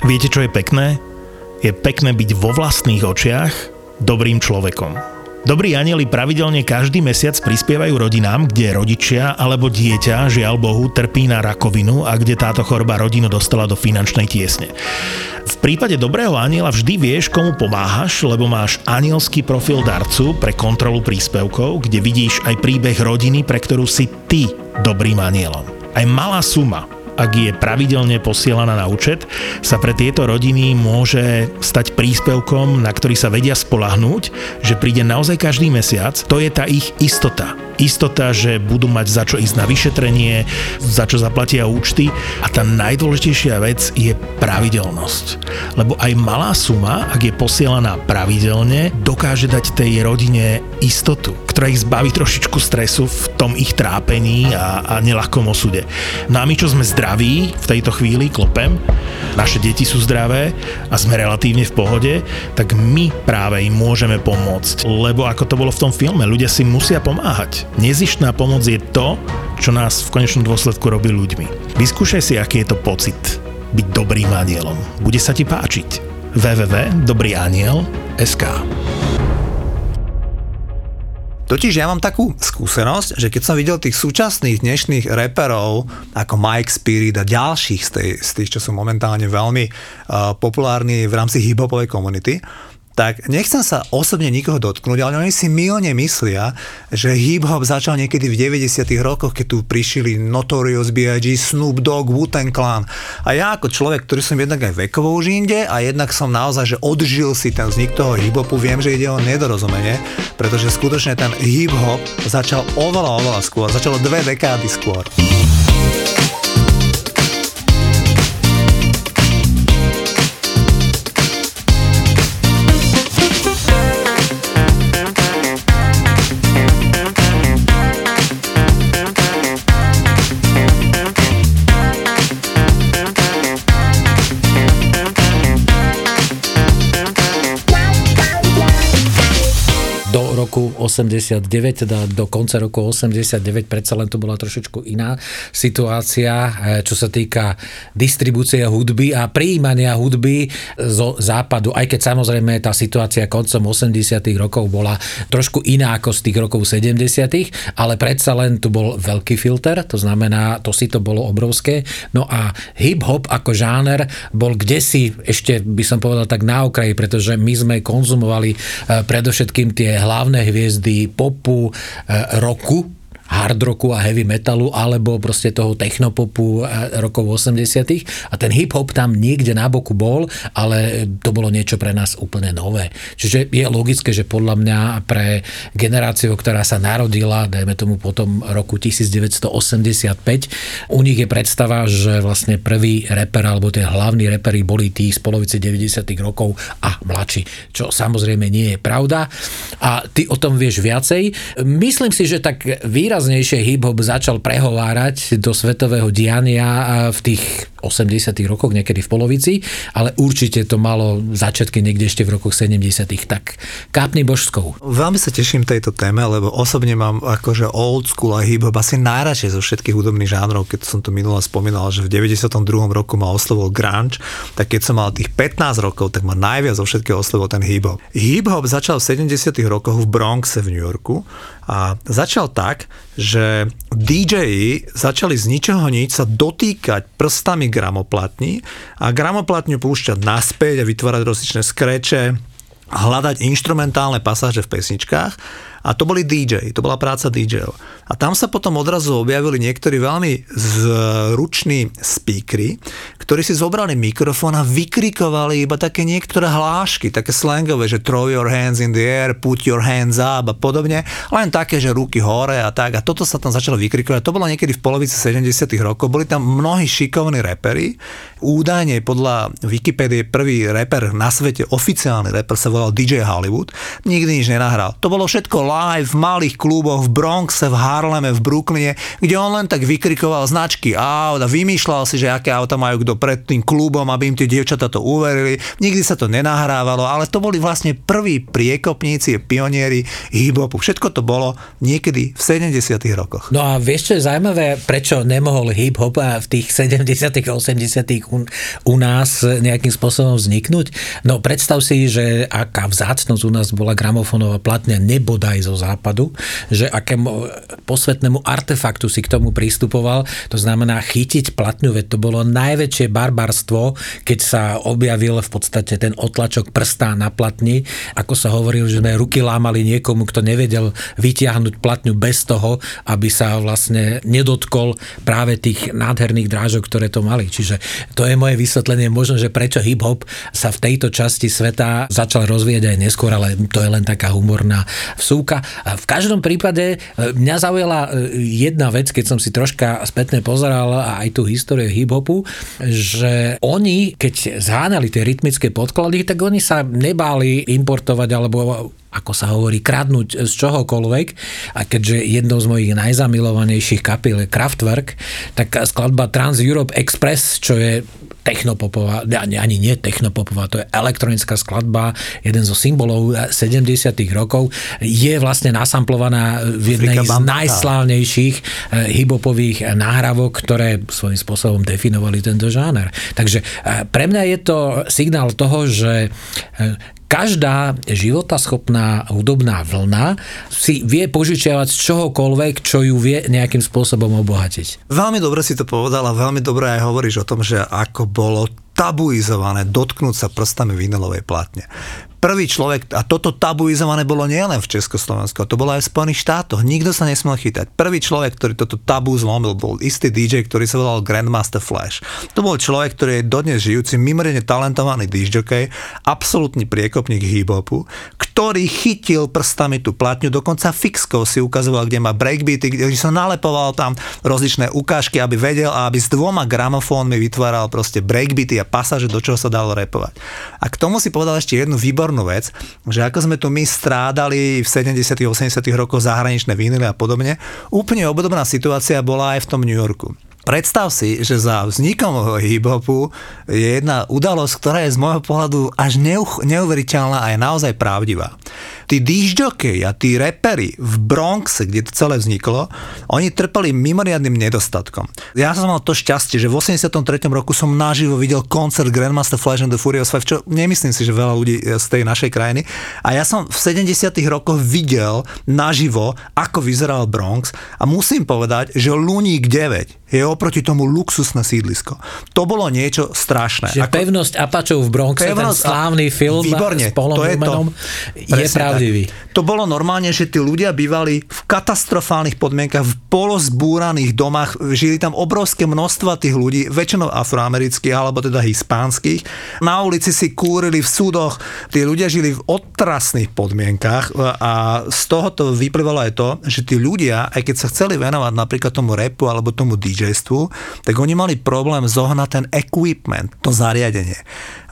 Viete, čo je pekné? Je pekné byť vo vlastných očiach dobrým človekom. Dobrí anieli pravidelne každý mesiac prispievajú rodinám, kde rodičia alebo dieťa, žiaľ Bohu, trpí na rakovinu a kde táto choroba rodinu dostala do finančnej tiesne. V prípade dobrého aniela vždy vieš, komu pomáhaš, lebo máš anielský profil darcu pre kontrolu príspevkov, kde vidíš aj príbeh rodiny, pre ktorú si ty dobrým anielom. Aj malá suma ak je pravidelne posielaná na účet, sa pre tieto rodiny môže stať príspevkom, na ktorý sa vedia spolahnúť, že príde naozaj každý mesiac. To je tá ich istota istota, že budú mať za čo ísť na vyšetrenie, za čo zaplatia účty a tá najdôležitejšia vec je pravidelnosť. Lebo aj malá suma, ak je posielaná pravidelne, dokáže dať tej rodine istotu, ktorá ich zbaví trošičku stresu v tom ich trápení a, a nelahkom osude. No a my, čo sme zdraví v tejto chvíli, klopem, naše deti sú zdravé a sme relatívne v pohode, tak my práve im môžeme pomôcť. Lebo ako to bolo v tom filme, ľudia si musia pomáhať. Nezištná pomoc je to, čo nás v konečnom dôsledku robí ľuďmi. Vyskúšaj si, aký je to pocit byť dobrým anielom. Bude sa ti páčiť. www.dobrýaniel.sk Totiž ja mám takú skúsenosť, že keď som videl tých súčasných dnešných reperov ako Mike Spirit a ďalších z, tej, z tých, čo sú momentálne veľmi uh, populárni v rámci hip-hopovej komunity, tak nechcem sa osobne nikoho dotknúť, ale oni si milne myslia, že hip-hop začal niekedy v 90 rokoch, keď tu prišli Notorious B.I.G., Snoop Dogg, Wu-Tang Clan. A ja ako človek, ktorý som jednak aj vekovo už inde a jednak som naozaj, že odžil si ten vznik toho hip-hopu, viem, že ide o nedorozumenie, pretože skutočne ten hip-hop začal oveľa, oveľa skôr, začalo dve dekády skôr. 89, teda do konca roku 89, predsa len to bola trošičku iná situácia, eh, čo sa týka distribúcie hudby a prijímania hudby zo západu, aj keď samozrejme tá situácia koncom 80 rokov bola trošku iná ako z tých rokov 70 ale predsa len tu bol veľký filter, to znamená, to si to bolo obrovské. No a hip-hop ako žáner bol kde si ešte by som povedal tak na okraji, pretože my sme konzumovali eh, predovšetkým tie hlavné hviezdy popu, e, roku, hard rocku a heavy metalu alebo proste toho technopopu e, rokov 80 a ten hip-hop tam niekde na boku bol, ale to bolo niečo pre nás úplne nové. Čiže je logické, že podľa mňa pre generáciu, ktorá sa narodila, dajme tomu potom roku 1985, u nich je predstava, že vlastne prvý reper alebo tie hlavní repery boli tí z polovice 90 rokov a mladší, čo samozrejme nie je pravda a ty o tom vieš viacej. Myslím si, že tak výraz výraznejšie hip-hop začal prehovárať do svetového diania v tých 80 rokoch, niekedy v polovici, ale určite to malo začiatky niekde ešte v rokoch 70 Tak kápni božskou. Veľmi sa teším tejto téme, lebo osobne mám akože old school a hip-hop asi najradšej zo všetkých hudobných žánrov, keď som to minule spomínal, že v 92. roku ma oslovil grunge, tak keď som mal tých 15 rokov, tak ma najviac zo všetkého oslovil ten hip-hop. Hip-hop začal v 70 rokoch v Bronxe v New Yorku a začal tak, že DJ začali z ničoho nič sa dotýkať prstami gramoplatní a gramoplatňu púšťať naspäť a vytvárať rozličné skreče, hľadať instrumentálne pasáže v pesničkách a to boli DJ, to bola práca DJ-ov. A tam sa potom odrazu objavili niektorí veľmi zruční speakery, ktorí si zobrali mikrofón a vykrikovali iba také niektoré hlášky, také slangové, že throw your hands in the air, put your hands up a podobne, len také, že ruky hore a tak. A toto sa tam začalo vykrikovať. To bolo niekedy v polovici 70 rokov. Boli tam mnohí šikovní repery. Údajne podľa Wikipédie prvý reper na svete, oficiálny reper sa volal DJ Hollywood. Nikdy nič nenahral. To bolo všetko live v malých kluboch v Bronxe, v Harleme, v Brooklyne, kde on len tak vykrikoval značky aut a vymýšľal si, že aké auta majú kto pred tým klubom, aby im tie dievčatá to uverili. Nikdy sa to nenahrávalo, ale to boli vlastne prví priekopníci, pionieri hip-hopu. Všetko to bolo niekedy v 70. rokoch. No a vieš, čo je zaujímavé, prečo nemohol hip-hop v tých 70 80 u, u nás nejakým spôsobom vzniknúť? No predstav si, že aká vzácnosť u nás bola gramofónová platňa nebodaj zo západu, že akému posvetnému artefaktu si k tomu pristupoval, to znamená chytiť platňu, veď to bolo najväčšie barbarstvo, keď sa objavil v podstate ten otlačok prstá na platni, ako sa hovoril, že sme ruky lámali niekomu, kto nevedel vytiahnuť platňu bez toho, aby sa vlastne nedotkol práve tých nádherných drážok, ktoré to mali. Čiže to je moje vysvetlenie možno, že prečo hip-hop sa v tejto časti sveta začal rozvíjať aj neskôr, ale to je len taká humorná vsúka. V každom prípade e, mňa zaujala e, jedna vec, keď som si troška spätne pozeral aj tú históriu hip-hopu, že oni, keď zháňali tie rytmické podklady, tak oni sa nebáli importovať alebo ako sa hovorí, kradnúť z čohokoľvek. A keďže jednou z mojich najzamilovanejších kapiel je Kraftwerk, tak skladba Trans Europe Express, čo je technopopová, ani nie technopopová, to je elektronická skladba, jeden zo symbolov 70 rokov, je vlastne nasamplovaná v jednej z najslávnejších eh, hibopových nahrávok, ktoré svojím spôsobom definovali tento žáner. Takže eh, pre mňa je to signál toho, že eh, každá životaschopná hudobná vlna si vie požičiavať z čohokoľvek, čo ju vie nejakým spôsobom obohatiť. Veľmi dobre si to povedal a veľmi dobre aj hovoríš o tom, že ako bolo tabuizované dotknúť sa prstami vinylovej platne prvý človek, a toto tabuizované bolo nielen v Československu, to bolo aj v Spojených štátoch, nikto sa nesmel chytať. Prvý človek, ktorý toto tabu zlomil, bol istý DJ, ktorý sa volal Grandmaster Flash. To bol človek, ktorý je dodnes žijúci, mimoriadne talentovaný DJ, absolútny priekopník hip-hopu, ktorý chytil prstami tú platňu, dokonca fixkou si ukazoval, kde má breakbeaty, kde sa nalepoval tam rozličné ukážky, aby vedel a aby s dvoma gramofónmi vytváral proste breakbeaty a pasáže, do čoho sa dalo repovať. A k tomu si povedal ešte jednu výbornú výbornú vec, že ako sme tu my strádali v 70 80 rokoch zahraničné vinily a podobne, úplne obdobná situácia bola aj v tom New Yorku. Predstav si, že za vznikom hip-hopu je jedna udalosť, ktorá je z môjho pohľadu až neuveriteľná a je naozaj pravdivá tí disjokej a tí repery v Bronxe, kde to celé vzniklo, oni trpeli mimoriadným nedostatkom. Ja som mal to šťastie, že v 83. roku som naživo videl koncert Grandmaster Flash and the Furious 5, čo nemyslím si, že veľa ľudí z tej našej krajiny. A ja som v 70. rokoch videl naživo, ako vyzeral Bronx a musím povedať, že Luník 9 je oproti tomu luxusné sídlisko. To bolo niečo strašné. Čiže ako... pevnosť Apačov v Bronxe, pevnosť, ten slávny film výborne, s Paulom to je, to, je pravdivý. To bolo normálne, že tí ľudia bývali v katastrofálnych podmienkach, v polozbúraných domách, žili tam obrovské množstva tých ľudí, väčšinou afroamerických alebo teda hispánskych. Na ulici si kúrili v súdoch, tí ľudia žili v otrasných podmienkach a z toho to vyplývalo aj to, že tí ľudia, aj keď sa chceli venovať napríklad tomu repu alebo tomu DJ, dj tak oni mali problém zohnať ten equipment, to zariadenie.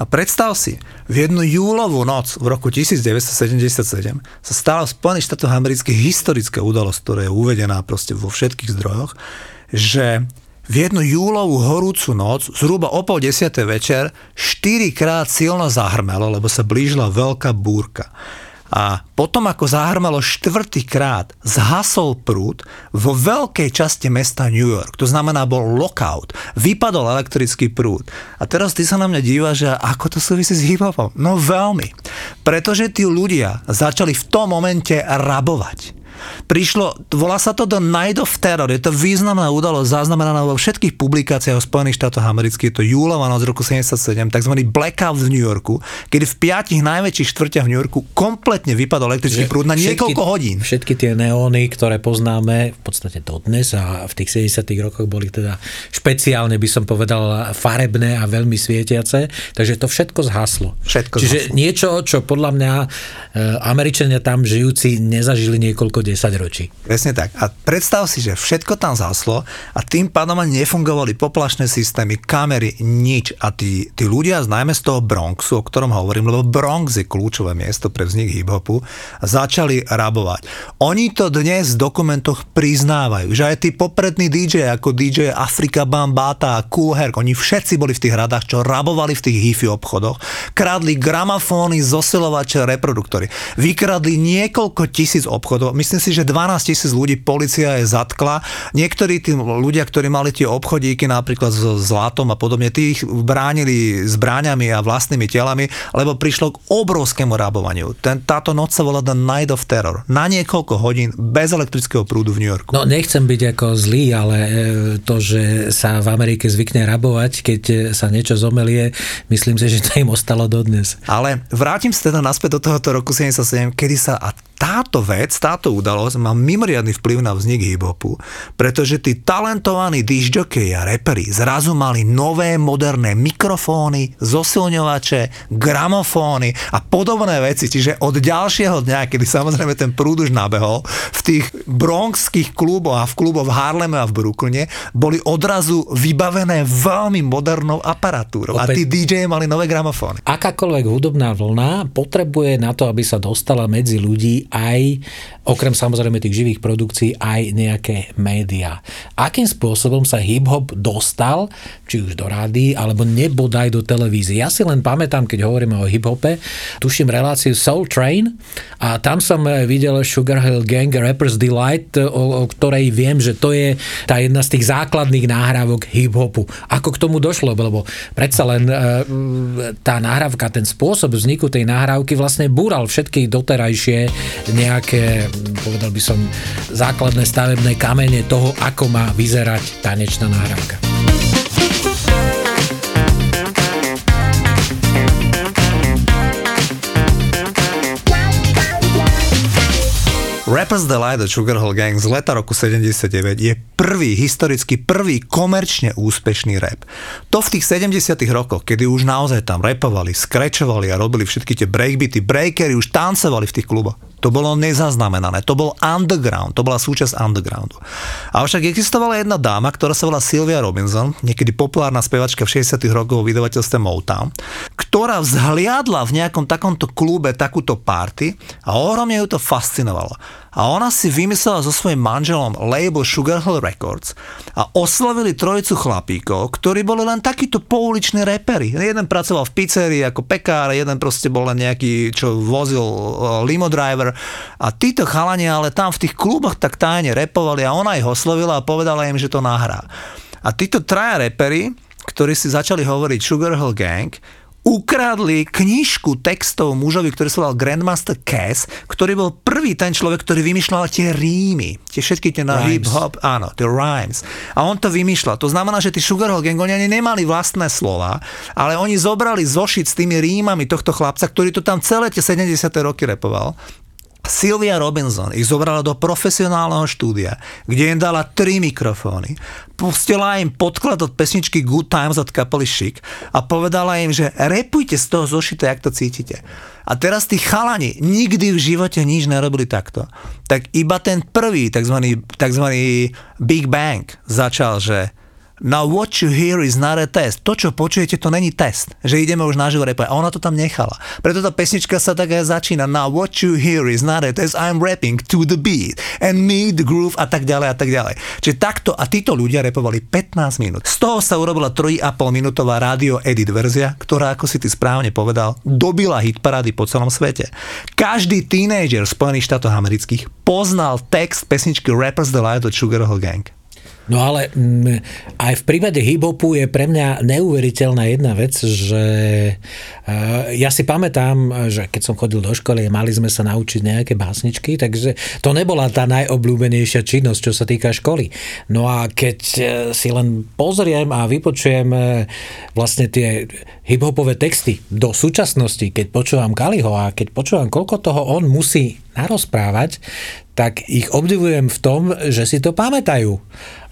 A predstav si, v jednu júlovú noc v roku 1977 sa stala v Spojených štátoch amerických historická udalosť, ktorá je uvedená proste vo všetkých zdrojoch, že v jednu júlovú horúcu noc, zhruba o pol desiatej večer, štyrikrát silno zahrmelo, lebo sa blížila veľká búrka. A potom, ako zahrmalo štvrtýkrát, zhasol prúd vo veľkej časti mesta New York. To znamená, bol lockout. Vypadol elektrický prúd. A teraz ty sa na mňa díva, že ako to súvisí s hip-hopom? No veľmi. Pretože tí ľudia začali v tom momente rabovať prišlo, volá sa to The Night of Terror, je to významná udalosť zaznamenaná vo všetkých publikáciách o Spojených štátoch amerických, je to júlova noc roku 77, tzv. blackout v New Yorku, kedy v piatich najväčších štvrťach v New Yorku kompletne vypadol elektrický prúd na niekoľko hodín. Všetky tie neóny, ktoré poznáme v podstate dodnes a v tých 70 rokoch boli teda špeciálne by som povedal farebné a veľmi svietiace, takže to všetko zhaslo. Všetko Čiže zhaslo. niečo, čo podľa mňa e, Američania tam žijúci nezažili niekoľko 10 ročí. Presne tak. A predstav si, že všetko tam zaslo a tým pádom nefungovali poplašné systémy, kamery, nič. A tí, tí ľudia, najmä z toho Bronxu, o ktorom hovorím, lebo Bronx je kľúčové miesto pre vznik hip-hopu, začali rabovať. Oni to dnes v dokumentoch priznávajú, že aj tí poprední DJ, ako DJ Afrika Bambata a Cool Herc, oni všetci boli v tých radách, čo rabovali v tých hifi obchodoch, kradli gramafóny, zosilovače, reproduktory. Vykradli niekoľko tisíc obchodov. Myslím si, že 12 tisíc ľudí policia je zatkla. Niektorí tí ľudia, ktorí mali tie obchodíky napríklad s zlatom a podobne, tých bránili zbráňami a vlastnými telami, lebo prišlo k obrovskému rabovaniu. Ten, táto noc sa volá The Night of Terror. Na niekoľko hodín bez elektrického prúdu v New Yorku. No nechcem byť ako zlý, ale e, to, že sa v Amerike zvykne rabovať, keď e, sa niečo zomelie, myslím si, že to im ostalo dodnes. Ale vrátim sa teda naspäť do tohoto roku 77, kedy sa, a táto vec, táto udalosť má mimoriadný vplyv na vznik hip-hopu, pretože tí talentovaní disjockey a reperi zrazu mali nové moderné mikrofóny, zosilňovače, gramofóny a podobné veci. Čiže od ďalšieho dňa, kedy samozrejme ten prúd už nabehol, v tých bronxských kluboch a v kluboch v Harleme a v Brooklyne boli odrazu vybavené veľmi modernou aparatúrou. Opäť... A tí DJ mali nové gramofóny. Akákoľvek hudobná vlna potrebuje na to, aby sa dostala medzi ľudí aj, okrem samozrejme tých živých produkcií, aj nejaké médiá. Akým spôsobom sa hip-hop dostal, či už do rády, alebo nebodaj do televízie. Ja si len pamätám, keď hovoríme o hip-hope, tuším reláciu Soul Train a tam som videl Sugar Hill Gang Rappers Delight, o, o ktorej viem, že to je tá jedna z tých základných náhrávok hip-hopu. Ako k tomu došlo, lebo predsa len e, tá nahrávka, ten spôsob vzniku tej nahrávky vlastne búral všetky doterajšie nejaké, povedal by som, základné stavebné kamene toho, ako má vyzerať tanečná nahrávka. Rappers Delight od Sugarhill Gang z leta roku 79 je prvý, historicky prvý komerčne úspešný rap. To v tých 70 rokoch, kedy už naozaj tam repovali, skrečovali a robili všetky tie breakbeaty, breakery, už tancovali v tých kluboch. To bolo nezaznamenané, to bol underground, to bola súčasť undergroundu. A však existovala jedna dáma, ktorá sa volá Sylvia Robinson, niekedy populárna spevačka v 60 rokoch v vydavateľstve Motown, ktorá vzhliadla v nejakom takomto klube takúto party a ohromne ju to fascinovalo. A ona si vymyslela so svojím manželom label Sugar Hill Records a oslavili trojicu chlapíkov, ktorí boli len takíto pouliční repery. Jeden pracoval v pizzerii ako pekár, jeden proste bol len nejaký, čo vozil uh, limo driver a títo chalani ale tam v tých kluboch tak tajne repovali a ona ich oslovila a povedala im, že to nahrá. A títo traja repery, ktorí si začali hovoriť Sugar Hill Gang, ukradli knižku textov mužovi, ktorý sa volal Grandmaster Cass, ktorý bol prvý ten človek, ktorý vymýšľal tie rímy, tie všetky tie na hip hop, áno, tie rhymes. A on to vymýšľal. To znamená, že tí Sugarhole Gang, oni ani nemali vlastné slova, ale oni zobrali zošit s tými rímami tohto chlapca, ktorý to tam celé tie 70. roky repoval Sylvia Robinson ich zobrala do profesionálneho štúdia, kde im dala tri mikrofóny, pustila im podklad od pesničky Good Times od kapely Chic a povedala im, že repujte z toho zošita, jak to cítite. A teraz tí chalani nikdy v živote nič nerobili takto. Tak iba ten prvý, tzv. tzv. Big Bang začal, že Now what you hear is not a test. To, čo počujete, to není test. Že ideme už naživo repovať. A ona to tam nechala. Preto tá pesnička sa tak aj začína. Now what you hear is not a test. I'm rapping to the beat. And me, the groove a tak ďalej a tak ďalej. Čiže takto a títo ľudia repovali 15 minút. Z toho sa urobila 3,5 minútová rádio edit verzia, ktorá, ako si ty správne povedal, dobila hit parády po celom svete. Každý tínejdžer v Spojených štátoch amerických poznal text pesničky Rappers Delight od Sugar Gang. No ale m, mm, aj v prípade hip-hopu je pre mňa neuveriteľná jedna vec, že uh, ja si pamätám, že keď som chodil do školy, mali sme sa naučiť nejaké básničky, takže to nebola tá najobľúbenejšia činnosť, čo sa týka školy. No a keď uh, si len pozriem a vypočujem uh, vlastne tie hip-hopové texty do súčasnosti, keď počúvam Kaliho a keď počúvam, koľko toho on musí narozprávať, tak ich obdivujem v tom, že si to pamätajú.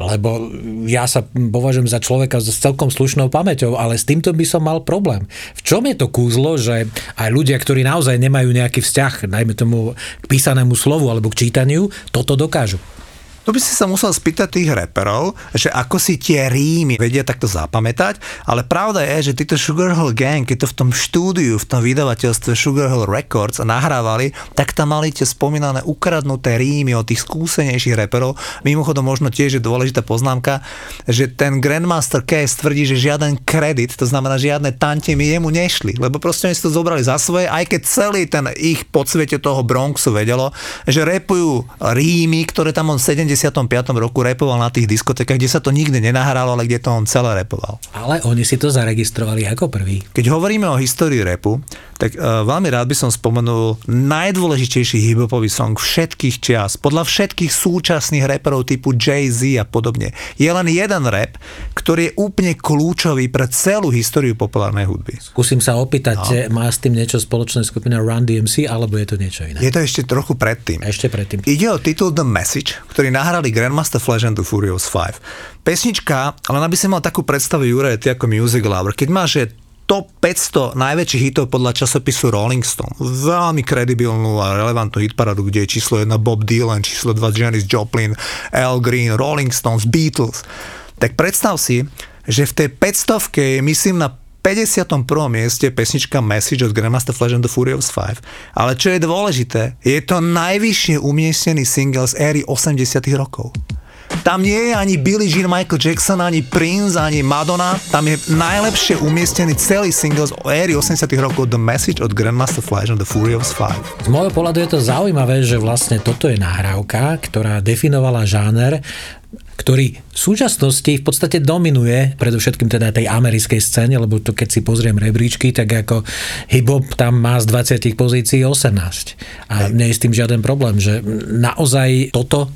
Lebo ja sa považujem za človeka s celkom slušnou pamäťou, ale s týmto by som mal problém. V čom je to kúzlo, že aj ľudia, ktorí naozaj nemajú nejaký vzťah, najmä tomu k písanému slovu alebo k čítaniu, toto dokážu? To by si sa musel spýtať tých reperov, že ako si tie rímy vedia takto zapamätať, ale pravda je, že títo Sugar Hill Gang, keď to v tom štúdiu, v tom vydavateľstve Sugar Hill Records nahrávali, tak tam mali tie spomínané ukradnuté rímy od tých skúsenejších reperov. Mimochodom možno tiež je dôležitá poznámka, že ten Grandmaster Case tvrdí, že žiaden kredit, to znamená žiadne mi jemu nešli, lebo proste oni si to zobrali za svoje, aj keď celý ten ich podsviete toho Bronxu vedelo, že repujú rímy, ktoré tam on 70 95. roku repoval na tých diskotekách, kde sa to nikdy nenahralo, ale kde to on celé repoval. Ale oni si to zaregistrovali ako prvý. Keď hovoríme o histórii repu, tak uh, veľmi rád by som spomenul najdôležitejší hiphopový song všetkých čias, podľa všetkých súčasných reperov typu Jay-Z a podobne. Je len jeden rap, ktorý je úplne kľúčový pre celú históriu populárnej hudby. Skúsim sa opýtať, no. má s tým niečo spoločné skupina Run DMC, alebo je to niečo iné? Je to ešte trochu predtým. Ešte predtým. Ide o titul The Message, ktorý nahrali Grandmaster Flash and the Furious 5. Pesnička, ale aby si mal takú predstavu, Jure, ty ako music lover, keď máš že top 500 najväčších hitov podľa časopisu Rolling Stone. Veľmi kredibilnú a relevantnú hitparadu, kde je číslo 1 Bob Dylan, číslo 2 Janis Joplin, Al Green, Rolling Stones, Beatles. Tak predstav si, že v tej 500 je myslím na 51. mieste pesnička Message od Grandmaster Flash and the Furious 5. Ale čo je dôležité, je to najvyššie umiestnený single z éry 80 rokov. Tam nie je ani Billie Jean Michael Jackson, ani Prince, ani Madonna. Tam je najlepšie umiestnený celý single z éry 80 rokov The Message od Grandmaster Flash and the Furious 5. Z môjho pohľadu je to zaujímavé, že vlastne toto je nahrávka, ktorá definovala žáner ktorý v súčasnosti v podstate dominuje, predovšetkým teda tej americkej scéne, lebo to keď si pozriem rebríčky, tak ako hip-hop tam má z 20 pozícií 18. A nie je s tým žiaden problém, že naozaj toto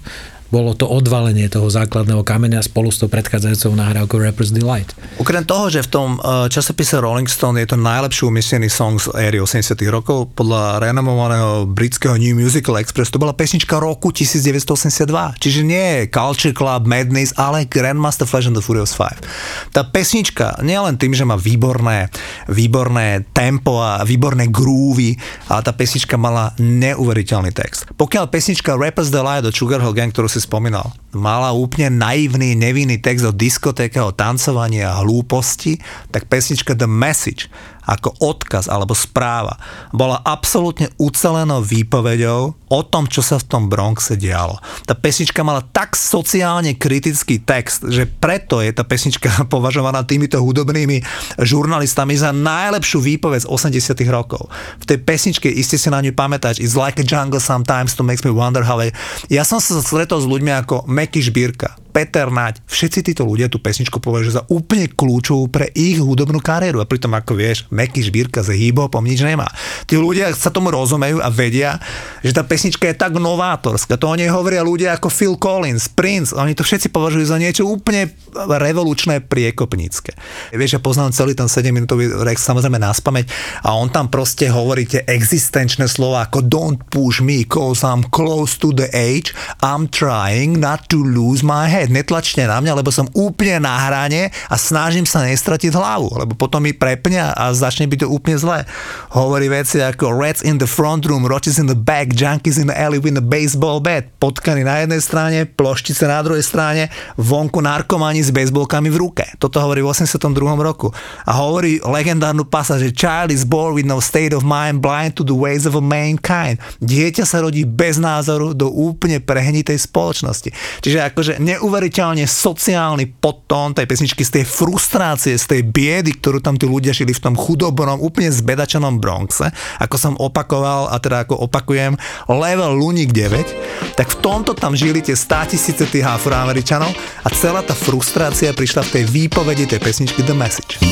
bolo to odvalenie toho základného kameňa spolu s tou predchádzajúcou nahrávkou Rapper's Delight. Okrem toho, že v tom e, časopise Rolling Stone je to najlepší umiestnený song z éry 80 rokov, podľa renomovaného britského New Musical Express, to bola pesnička roku 1982. Čiže nie Culture Club, Madness, ale Grandmaster Flash and the Furious 5. Tá pesnička, nielen tým, že má výborné, výborné tempo a výborné groovy, ale tá pesnička mala neuveriteľný text. Pokiaľ pesnička Rapper's Delight od Sugar Hill Gang, ktorú si spomínal. Mala úplne naivný, nevinný text o diskotéke, o tancovaní a hlúposti, tak pesnička The Message ako odkaz alebo správa bola absolútne ucelenou výpovedou o tom, čo sa v tom Bronxe dialo. Tá pesnička mala tak sociálne kritický text, že preto je tá pesnička považovaná týmito hudobnými žurnalistami za najlepšiu výpoveď z 80 rokov. V tej pesničke iste si na ňu pamätáš It's like a jungle sometimes to makes me wonder how I... Ja som sa stretol s ľuďmi ako Meky Šbírka, Peter Naď, všetci títo ľudia tú pesničku považujú za úplne kľúčovú pre ich hudobnú kariéru a pritom ako vieš, Meky Žbírka za hip-hopom nič nemá. Tí ľudia sa tomu rozumejú a vedia, že tá pesnička je tak novátorská. To o nej hovoria ľudia ako Phil Collins, Prince, oni to všetci považujú za niečo úplne revolučné priekopnícke. Vieš, ja poznám celý ten 7 minútový rex samozrejme na spameť a on tam proste hovorí tie existenčné slova ako don't push me cause I'm close to the age, I'm trying not to lose my head hej, netlačte na mňa, lebo som úplne na hrane a snažím sa nestratiť hlavu, lebo potom mi prepňa a začne byť to úplne zlé. Hovorí veci ako Reds in the front room, Roaches in the back, Junkies in the alley with a baseball bat, potkany na jednej strane, ploštice na druhej strane, vonku narkomani s baseballkami v ruke. Toto hovorí v 82. roku. A hovorí legendárnu pasáž, že child is born with no state of mind, blind to the ways of mankind. Dieťa sa rodí bez názoru do úplne prehnitej spoločnosti. Čiže akože neuveriteľné neuveriteľne sociálny podtón tej pesničky, z tej frustrácie, z tej biedy, ktorú tam tí ľudia žili v tom chudobnom, úplne zbedačenom Bronxe, ako som opakoval a teda ako opakujem, level Lunik 9, tak v tomto tam žili tie 100 tisíce tých afroameričanov a celá tá frustrácia prišla v tej výpovedi tej pesničky The Message.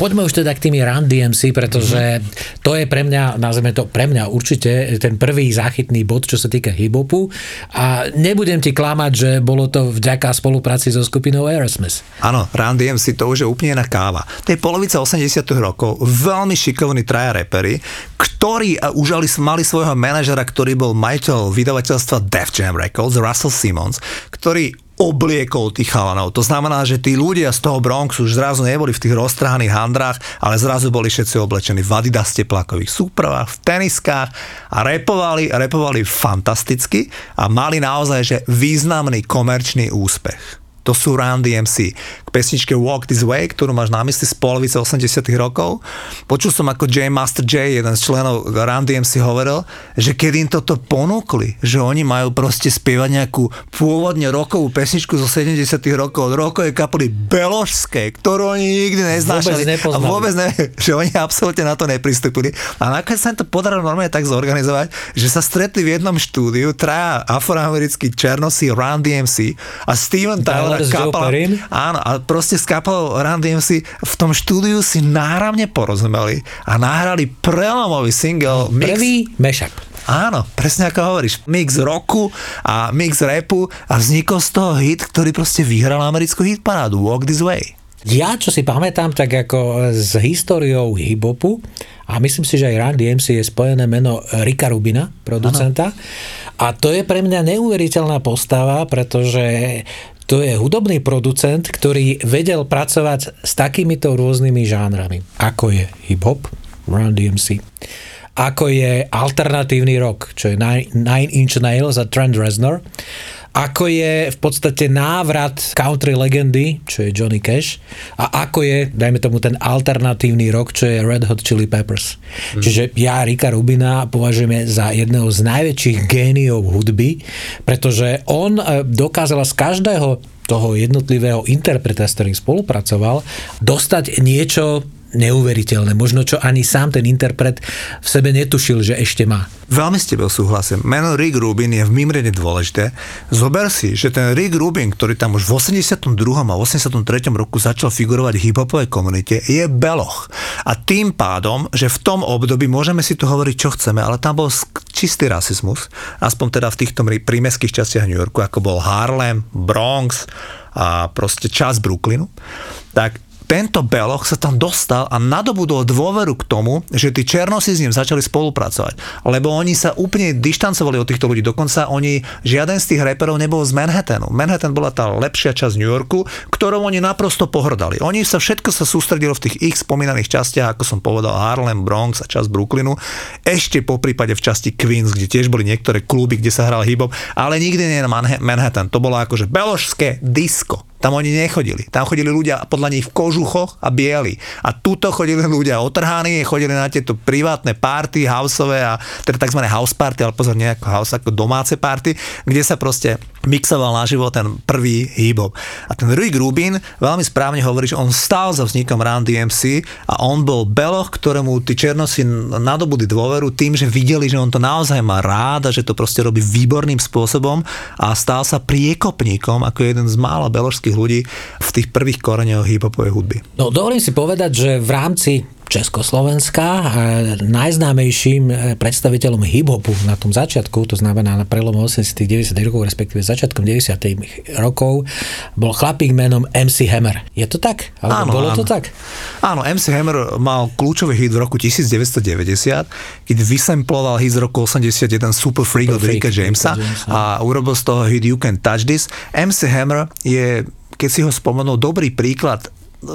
Poďme už teda k tými Run DMC, pretože mm-hmm. to je pre mňa, nazveme to pre mňa určite ten prvý záchytný bod, čo sa týka hip-hopu a nebudem ti klamať, že bolo to vďaka spolupráci so skupinou Aerosmith. Áno, Run DMC to už je úplne iná káva. To je polovica 80 rokov, veľmi šikovní traja repery, ktorí už mali svojho manažera, ktorý bol majiteľ vydavateľstva Def Jam Records, Russell Simmons, ktorý obliekol tých chalanov. To znamená, že tí ľudia z toho Bronxu už zrazu neboli v tých roztrhaných handrách, ale zrazu boli všetci oblečení v Adidas teplakových súpravách, v teniskách a repovali, repovali fantasticky a mali naozaj že významný komerčný úspech. To sú Run DMC pesničke Walk This Way, ktorú máš na mysli z polovice 80 rokov. Počul som ako J Master J, jeden z členov Run DMC hovoril, že keď im toto ponúkli, že oni majú proste spievať nejakú pôvodne rokovú pesničku zo 70 rokov od rokovej kapely Beložskej, ktorú oni nikdy neznášali. Vôbec a vôbec ne, že oni absolútne na to nepristúpili. A nakoniec sa im to podarilo normálne tak zorganizovať, že sa stretli v jednom štúdiu traja afroamerickí černosí Run DMC a Steven Tyler kapela. Áno, a proste s kapelou Run DMC v tom štúdiu si náramne porozumeli a nahrali prelomový single. Mix. Prvý mashup. Áno, presne ako hovoríš. Mix roku a mix rapu a vznikol z toho hit, ktorý proste vyhral americkú hitparádu Walk This Way. Ja, čo si pamätám, tak ako s históriou hip-hopu, a myslím si, že aj Run DMC je spojené meno Rika Rubina, producenta. Ano. A to je pre mňa neuveriteľná postava, pretože to je hudobný producent, ktorý vedel pracovať s takýmito rôznymi žánrami, ako je hip-hop, Run DMC, ako je alternatívny rock, čo je Nine Inch Nails a Trent Reznor, ako je v podstate návrat country legendy, čo je Johnny Cash, a ako je, dajme tomu, ten alternatívny rok, čo je Red Hot Chili Peppers. Mm. Čiže ja Rika Rubina považujeme za jedného z najväčších géniov hudby, pretože on e, dokázal z každého toho jednotlivého interpreta, s ktorým spolupracoval, dostať niečo neuveriteľné. Možno čo ani sám ten interpret v sebe netušil, že ešte má. Veľmi s tebou súhlasím. Meno Rick Rubin je v mimrene dôležité. Zober si, že ten Rick Rubin, ktorý tam už v 82. a 83. roku začal figurovať v hiphopovej komunite, je beloch. A tým pádom, že v tom období môžeme si tu hovoriť, čo chceme, ale tam bol čistý rasizmus, aspoň teda v týchto prímeských častiach New Yorku, ako bol Harlem, Bronx a proste čas Brooklynu, tak tento Beloch sa tam dostal a nadobudol dôveru k tomu, že tí Černosi s ním začali spolupracovať. Lebo oni sa úplne dištancovali od týchto ľudí. Dokonca oni, žiaden z tých reperov nebol z Manhattanu. Manhattan bola tá lepšia časť New Yorku, ktorou oni naprosto pohrdali. Oni sa všetko sa sústredilo v tých ich spomínaných častiach, ako som povedal, Harlem, Bronx a časť Brooklynu. Ešte po prípade v časti Queens, kde tiež boli niektoré kluby, kde sa hral hip ale nikdy nie na Manhattan. To bolo akože beložské disco. Tam oni nechodili. Tam chodili ľudia podľa nich v kožuchoch a bieli. A tuto chodili ľudia otrhaní, chodili na tieto privátne party, houseové a teda tzv. house party, ale pozor, nie ako house, ako domáce party, kde sa proste mixoval naživo ten prvý hip A ten Rick Rubin veľmi správne hovorí, že on stál za vznikom Run DMC a on bol beloch, ktorému tí černosi nadobudli dôveru tým, že videli, že on to naozaj má rád a že to proste robí výborným spôsobom a stal sa priekopníkom ako jeden z mála beložských slovenských ľudí v tých prvých koreňoch hip-hopovej hudby. No dovolím si povedať, že v rámci Československa najznámejším e, predstaviteľom hip-hopu na tom začiatku, to znamená na prelomu 80 90 rokov, respektíve začiatkom 90 rokov, bol chlapík menom MC Hammer. Je to tak? Alebo áno, bolo áno. to tak? Áno, MC Hammer mal kľúčový hit v roku 1990, keď vysemploval hit z roku 81 Super Freak Super od Ricka Jamesa, Jamesa a urobil z toho hit You Can Touch This. MC Hammer je keď si ho spomenul, dobrý príklad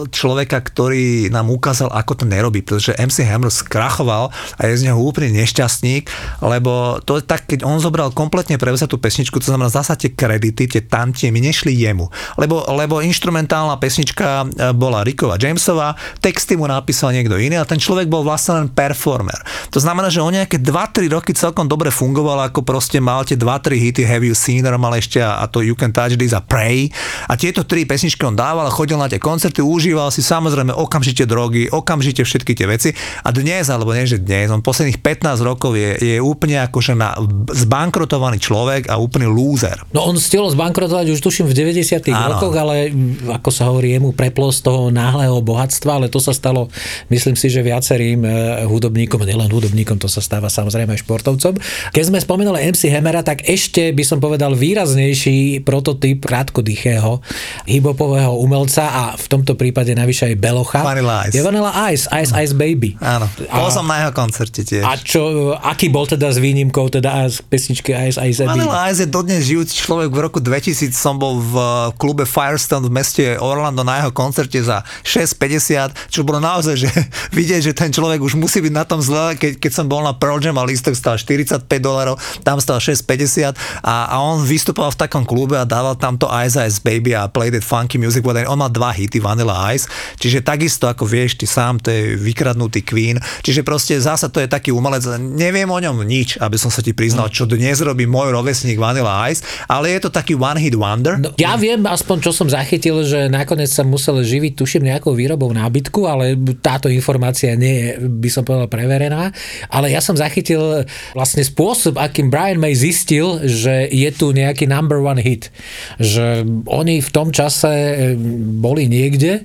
človeka, ktorý nám ukázal, ako to nerobí, pretože MC Hammer skrachoval a je z neho úplne nešťastník, lebo to je tak, keď on zobral kompletne prevzať tú pesničku, to znamená zasa tie kredity, tie tantie mi nešli jemu, lebo, lebo instrumentálna pesnička e, bola Rickova Jamesova, texty mu napísal niekto iný a ten človek bol vlastne len performer. To znamená, že on nejaké 2-3 roky celkom dobre fungoval, ako proste mal tie 2-3 hity Have You Seen mal ešte a, a to You Can Touch This a Pray a tieto tri pesničky on dával, chodil na tie koncerty, užíval si samozrejme okamžite drogy, okamžite všetky tie veci a dnes, alebo nie, že dnes, on posledných 15 rokov je, je úplne akože na zbankrotovaný človek a úplný lúzer. No on stihol zbankrotovať už tuším v 90 rokoch, ale ako sa hovorí, jemu preplo z toho náhleho bohatstva, ale to sa stalo, myslím si, že viacerým e, hudobníkom, nielen hudobníkom, to sa stáva samozrejme aj športovcom. Keď sme spomenuli MC Hammera, tak ešte by som povedal výraznejší prototyp krátkodychého hibopového umelca a v tomto prípade navyše aj Belocha. Vanilla Ice. Je Vanilla Ice, Ice Ice Baby. Áno, bol som na jeho koncerte tiež. A čo, aký bol teda s výnimkou teda z pesničky Ice Ice Baby? Vanilla Ice je dodnes žijúci človek. V roku 2000 som bol v klube Firestone v meste Orlando na jeho koncerte za 6,50, čo bolo naozaj, že vidieť, že ten človek už musí byť na tom zle, keď, keď som bol na Pearl Jam a lístok stal 45 dolarov, tam stal 6,50 a, a on vystupoval v takom klube a dával tam to Ice Ice Baby a Play That Funky Music, on má dva hity, Vanilla Ice, čiže takisto ako vieš, ty sám, to je vykradnutý Queen, čiže proste zasa to je taký umelec, neviem o ňom nič, aby som sa ti priznal, čo dnes robí môj rovesník Vanilla Ice, ale je to taký one hit wonder. No, ja viem aspoň, čo som zachytil, že nakoniec sa musel živiť, tuším, nejakou výrobou nábytku, ale táto informácia nie je, by som povedal, preverená. Ale ja som zachytil vlastne spôsob, akým Brian May zistil, že je tu nejaký number one hit. Že oni v tom čase boli niekde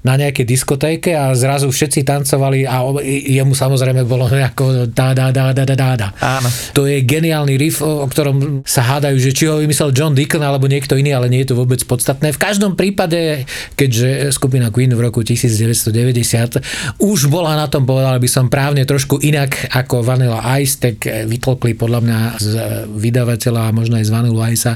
na nejakej diskotéke a zrazu všetci tancovali a jemu samozrejme bolo nejako dá, dá, dá, dá, dá, dá. Áno. To je geniálny riff, o ktorom sa hádajú, že či ho vymyslel John Deacon alebo niekto iný, ale nie je to vôbec podstatné. V každom prípade, keďže skupina Queen v roku 1990 už bola na tom, povedal by som právne trošku inak ako Vanilla Ice, tak vytlkli podľa mňa z vydavateľa a možno aj z Vanilla Ice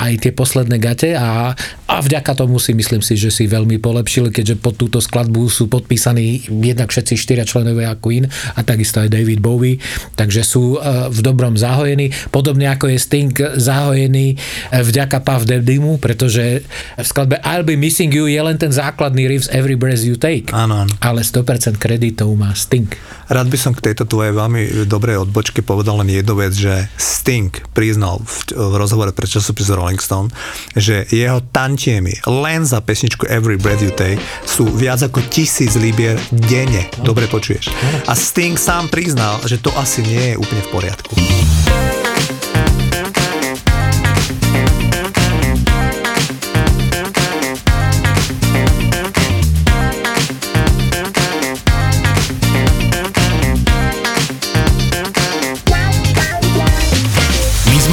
aj tie posledné gate a, a vďaka tomu si myslím si, že si veľmi polepšili, keďže pod túto skladbu sú podpísaní jednak všetci štyria členovia Queen a takisto aj David Bowie, takže sú e, v dobrom zahojení, podobne ako je Sting zahojený e, vďaka Puff Daddymu, pretože v skladbe I'll Be Missing You je len ten základný riff Every Breath You Take. Áno, áno. Ale 100% kreditov má Sting. Rád by som k tejto tvojej veľmi dobrej odbočke povedal len jednu vec, že Sting priznal v, v rozhovore pre časopis Rolling Stone, že jeho tantiemy len za pesničku Every Breath You Take sú viac ako tisíc libier denne. Dobre počuješ. A Sting sám priznal, že to asi nie je úplne v poriadku.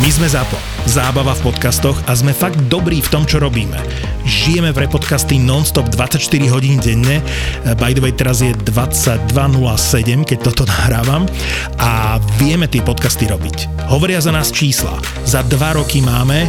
My sme ZAPO. Zábava v podcastoch a sme fakt dobrí v tom, čo robíme. Žijeme pre podcasty non-stop 24 hodín denne. By the way, teraz je 22.07, keď toto nahrávam. A vieme tie podcasty robiť. Hovoria za nás čísla. Za dva roky máme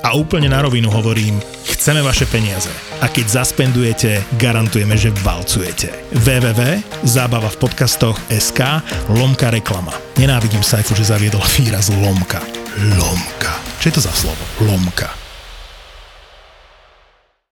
A úplne na rovinu hovorím, chceme vaše peniaze. A keď zaspendujete, garantujeme, že valcujete. www.zábava v podcastoch SK lomka reklama. Nenávidím Saifu, že zaviedol výraz lomka. Lomka. Čo je to za slovo? Lomka.